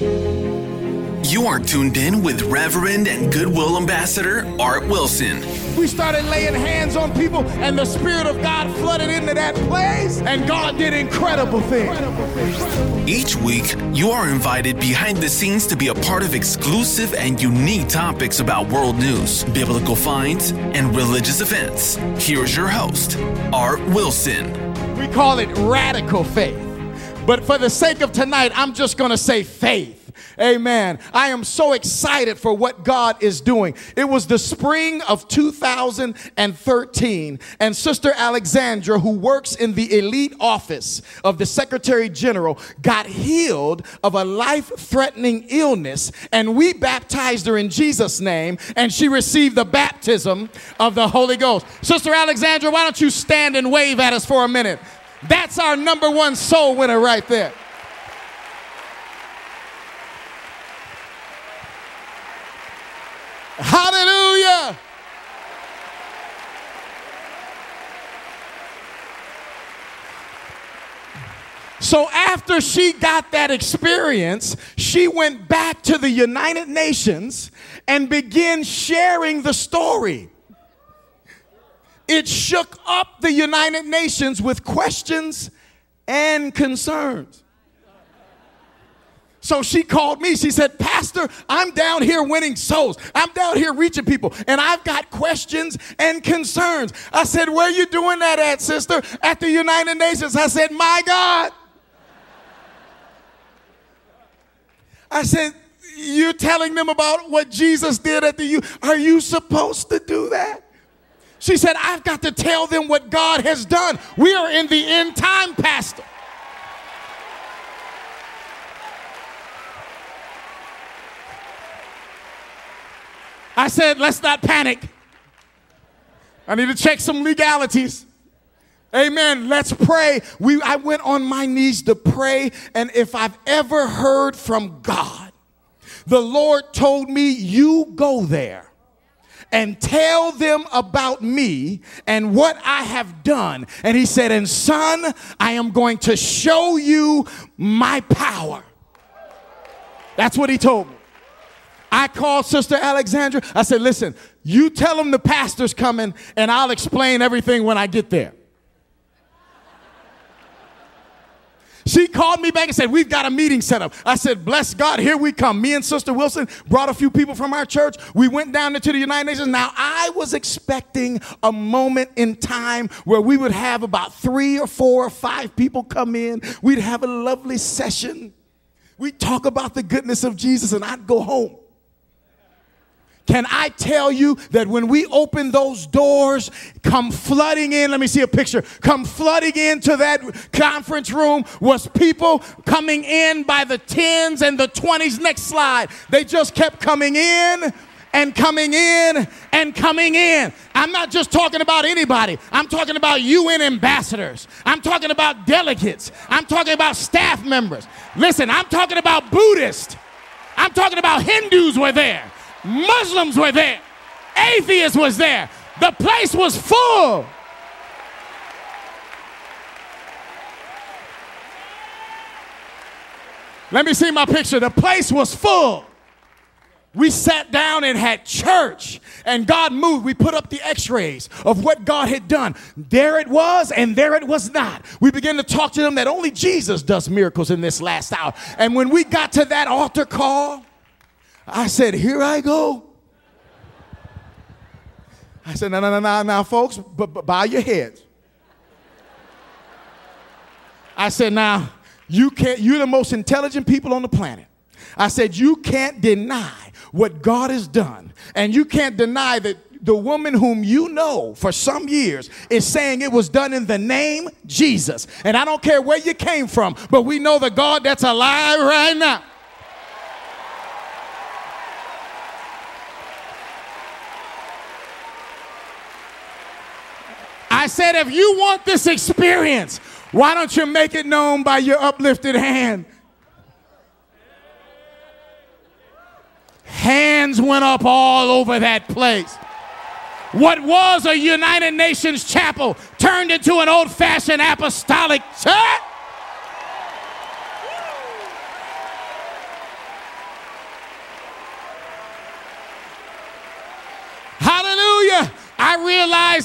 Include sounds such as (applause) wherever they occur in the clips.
You are tuned in with Reverend and Goodwill Ambassador Art Wilson. We started laying hands on people, and the Spirit of God flooded into that place, and God did incredible things. Each week, you are invited behind the scenes to be a part of exclusive and unique topics about world news, biblical finds, and religious events. Here's your host, Art Wilson. We call it radical faith. But for the sake of tonight, I'm just going to say faith. Amen. I am so excited for what God is doing. It was the spring of 2013, and Sister Alexandra, who works in the elite office of the Secretary General, got healed of a life threatening illness, and we baptized her in Jesus' name, and she received the baptism of the Holy Ghost. Sister Alexandra, why don't you stand and wave at us for a minute? That's our number one soul winner right there. Hallelujah. So after she got that experience, she went back to the United Nations and began sharing the story. It shook up the United Nations with questions and concerns. So she called me. She said, Pastor, I'm down here winning souls. I'm down here reaching people, and I've got questions and concerns. I said, Where are you doing that at, sister? At the United Nations. I said, My God. I said, You're telling them about what Jesus did at the U. Are you supposed to do that? She said, I've got to tell them what God has done. We are in the end time, Pastor. I said, let's not panic. I need to check some legalities. Amen. Let's pray. We, I went on my knees to pray, and if I've ever heard from God, the Lord told me, You go there and tell them about me and what I have done. And He said, And son, I am going to show you my power. That's what He told me. I called Sister Alexandra. I said, listen, you tell them the pastor's coming and I'll explain everything when I get there. She called me back and said, We've got a meeting set up. I said, Bless God, here we come. Me and Sister Wilson brought a few people from our church. We went down into the United Nations. Now, I was expecting a moment in time where we would have about three or four or five people come in. We'd have a lovely session. We'd talk about the goodness of Jesus, and I'd go home. Can I tell you that when we open those doors, come flooding in, let me see a picture, come flooding into that conference room was people coming in by the tens and the 20s. Next slide. They just kept coming in and coming in and coming in. I'm not just talking about anybody. I'm talking about UN ambassadors. I'm talking about delegates. I'm talking about staff members. Listen, I'm talking about Buddhists. I'm talking about Hindus were there. Muslims were there, atheists was there. The place was full. Let me see my picture. The place was full. We sat down and had church, and God moved. We put up the x rays of what God had done. There it was, and there it was not. We began to talk to them that only Jesus does miracles in this last hour. And when we got to that altar call, I said, Here I go. I said, No, no, no, no, now, folks, b- b- bow your heads. I said, Now, you can't, you're the most intelligent people on the planet. I said, You can't deny what God has done, and you can't deny that the woman whom you know for some years is saying it was done in the name Jesus. And I don't care where you came from, but we know the God that's alive right now. I said, if you want this experience, why don't you make it known by your uplifted hand? Hands went up all over that place. What was a United Nations chapel turned into an old fashioned apostolic church.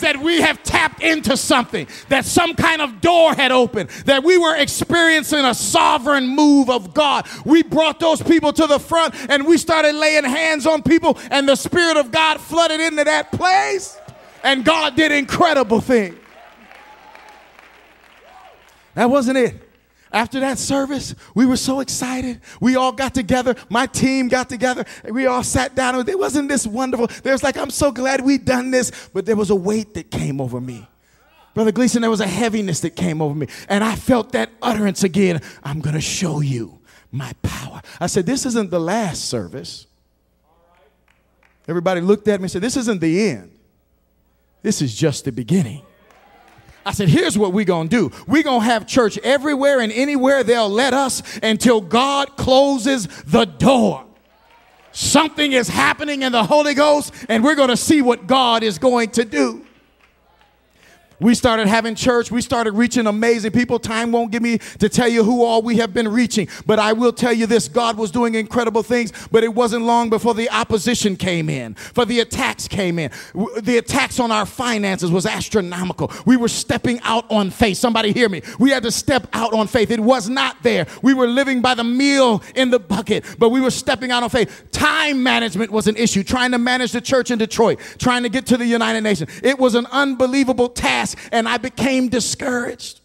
That we have tapped into something, that some kind of door had opened, that we were experiencing a sovereign move of God. We brought those people to the front and we started laying hands on people, and the Spirit of God flooded into that place, and God did incredible things. That wasn't it. After that service, we were so excited. We all got together. My team got together. We all sat down. It wasn't this wonderful. There was like, I'm so glad we done this. But there was a weight that came over me. Brother Gleason, there was a heaviness that came over me. And I felt that utterance again. I'm going to show you my power. I said, This isn't the last service. Everybody looked at me and said, This isn't the end. This is just the beginning. I said, here's what we're going to do. We're going to have church everywhere and anywhere they'll let us until God closes the door. Something is happening in the Holy Ghost, and we're going to see what God is going to do. We started having church. We started reaching amazing people. Time won't give me to tell you who all we have been reaching, but I will tell you this God was doing incredible things, but it wasn't long before the opposition came in, for the attacks came in. The attacks on our finances was astronomical. We were stepping out on faith. Somebody hear me. We had to step out on faith. It was not there. We were living by the meal in the bucket, but we were stepping out on faith. Time management was an issue, trying to manage the church in Detroit, trying to get to the United Nations. It was an unbelievable task and I became discouraged.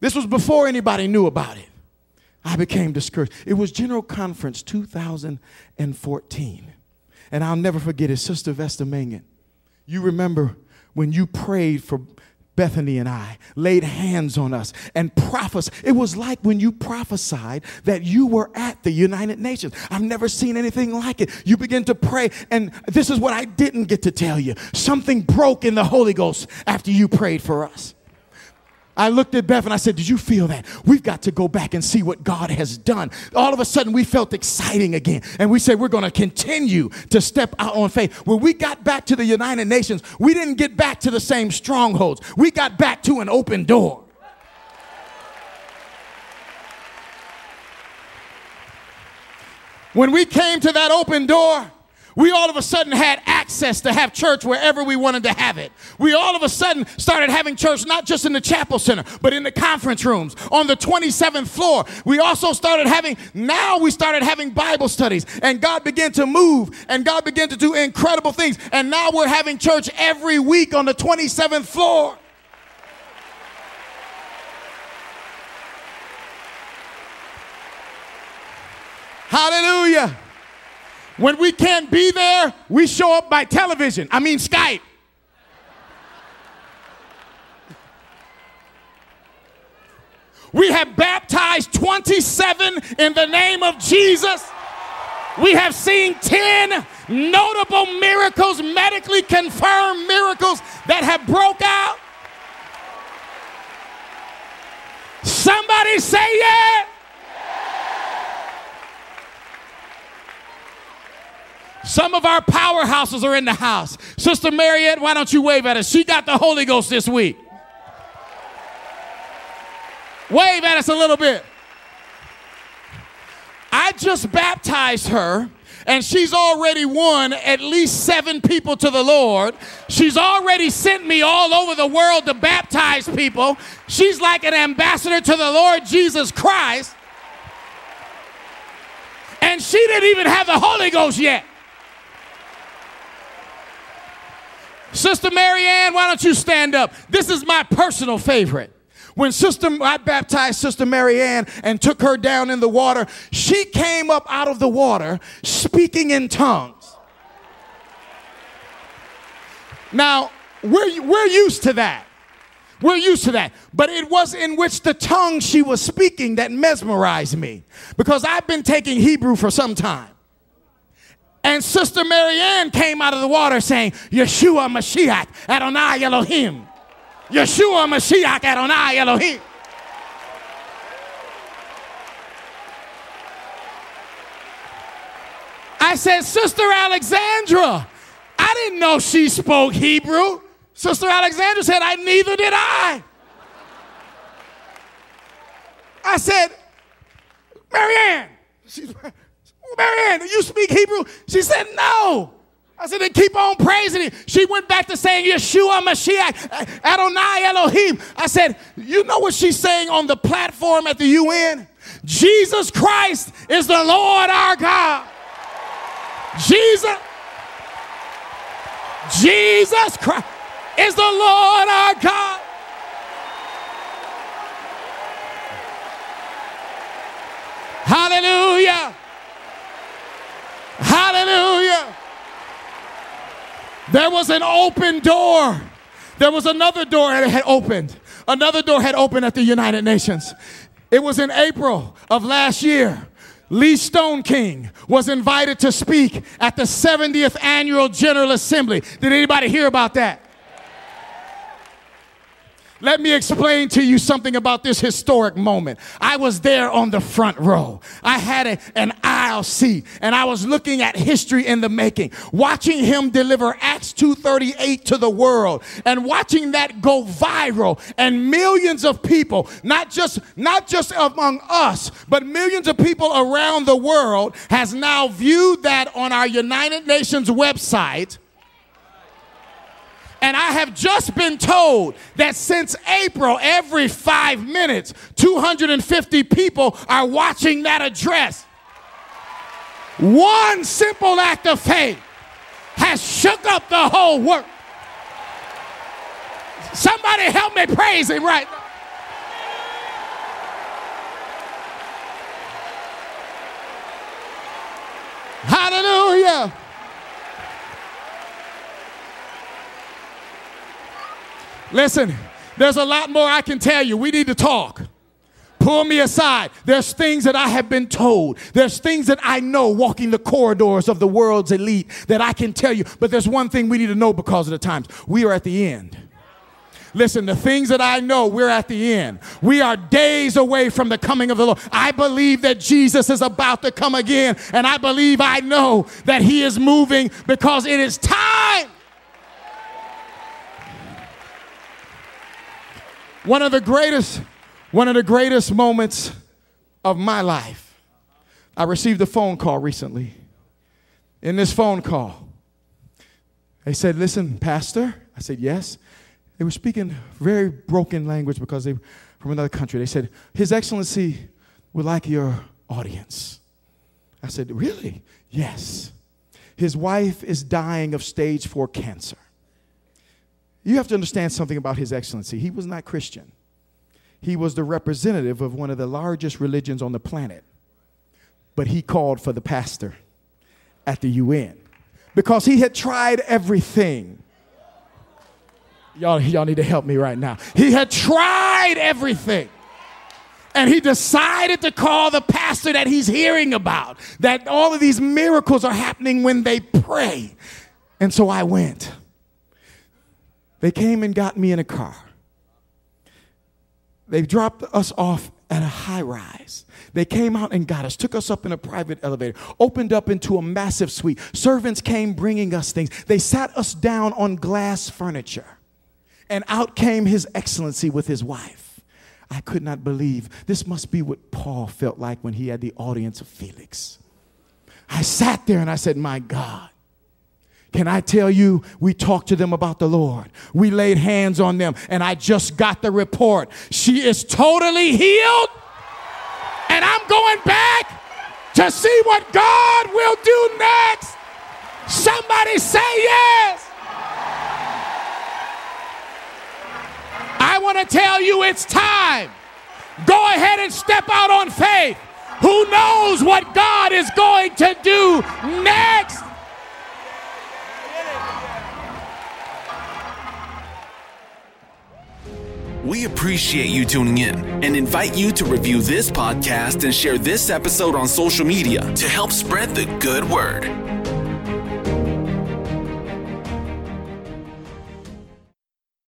This was before anybody knew about it. I became discouraged. It was General Conference 2014. And I'll never forget it, Sister Vesta Mangun. You remember when you prayed for Bethany and I laid hands on us and prophesied. It was like when you prophesied that you were at the United Nations. I've never seen anything like it. You begin to pray, and this is what I didn't get to tell you. Something broke in the Holy Ghost after you prayed for us. I looked at Beth and I said, Did you feel that? We've got to go back and see what God has done. All of a sudden, we felt exciting again. And we said, We're going to continue to step out on faith. When we got back to the United Nations, we didn't get back to the same strongholds, we got back to an open door. When we came to that open door, we all of a sudden had access to have church wherever we wanted to have it. We all of a sudden started having church not just in the chapel center, but in the conference rooms on the 27th floor. We also started having, now we started having Bible studies, and God began to move, and God began to do incredible things. And now we're having church every week on the 27th floor. Hallelujah. When we can't be there, we show up by television. I mean, Skype. We have baptized 27 in the name of Jesus. We have seen 10 notable miracles, medically confirmed miracles that have broke out. Somebody say yeah. Some of our powerhouses are in the house. Sister Mariette, why don't you wave at us? She got the Holy Ghost this week. Wave at us a little bit. I just baptized her, and she's already won at least seven people to the Lord. She's already sent me all over the world to baptize people. She's like an ambassador to the Lord Jesus Christ. And she didn't even have the Holy Ghost yet. Sister Marianne, why don't you stand up? This is my personal favorite. When Sister, I baptized Sister Marianne and took her down in the water, she came up out of the water speaking in tongues. Now, we're, we're used to that. We're used to that. But it was in which the tongue she was speaking that mesmerized me because I've been taking Hebrew for some time. And Sister Marianne came out of the water saying, Yeshua Mashiach Adonai Elohim. Yeshua Mashiach Adonai Elohim. I said, Sister Alexandra, I didn't know she spoke Hebrew. Sister Alexandra said, I neither did I. I said, Marianne, she's, (laughs) Marianne, do you speak Hebrew? She said, No. I said, then keep on praising him. She went back to saying, Yeshua Mashiach, Adonai Elohim. I said, you know what she's saying on the platform at the UN? Jesus Christ is the Lord our God. Jesus, Jesus Christ is the Lord our God. Hallelujah. Hallelujah. There was an open door. There was another door that had opened. Another door had opened at the United Nations. It was in April of last year. Lee Stoneking was invited to speak at the 70th annual General Assembly. Did anybody hear about that? Let me explain to you something about this historic moment. I was there on the front row. I had a, an aisle seat and I was looking at history in the making, watching him deliver Acts 238 to the world and watching that go viral and millions of people, not just, not just among us, but millions of people around the world has now viewed that on our United Nations website and I have just been told that since April, every five minutes, 250 people are watching that address. One simple act of faith has shook up the whole work. Somebody help me praise him right now. Hallelujah. Listen, there's a lot more I can tell you. We need to talk. Pull me aside. There's things that I have been told. There's things that I know walking the corridors of the world's elite that I can tell you. But there's one thing we need to know because of the times. We are at the end. Listen, the things that I know, we're at the end. We are days away from the coming of the Lord. I believe that Jesus is about to come again, and I believe I know that He is moving because it is time One of the greatest, one of the greatest moments of my life. I received a phone call recently. In this phone call, they said, Listen, Pastor. I said, Yes. They were speaking very broken language because they were from another country. They said, His Excellency would like your audience. I said, Really? Yes. His wife is dying of stage four cancer. You have to understand something about His Excellency. He was not Christian, he was the representative of one of the largest religions on the planet. But he called for the pastor at the UN because he had tried everything. Y'all, y'all need to help me right now. He had tried everything. And he decided to call the pastor that he's hearing about, that all of these miracles are happening when they pray. And so I went. They came and got me in a car. They dropped us off at a high rise. They came out and got us, took us up in a private elevator, opened up into a massive suite. Servants came bringing us things. They sat us down on glass furniture. And out came His Excellency with his wife. I could not believe this must be what Paul felt like when he had the audience of Felix. I sat there and I said, My God, can I tell you, we talked to them about the Lord. We laid hands on them, and I just got the report. She is totally healed, and I'm going back to see what God will do next. Somebody say yes. I want to tell you it's time. Go ahead and step out on faith. Who knows what God is going to do next? We appreciate you tuning in and invite you to review this podcast and share this episode on social media to help spread the good word.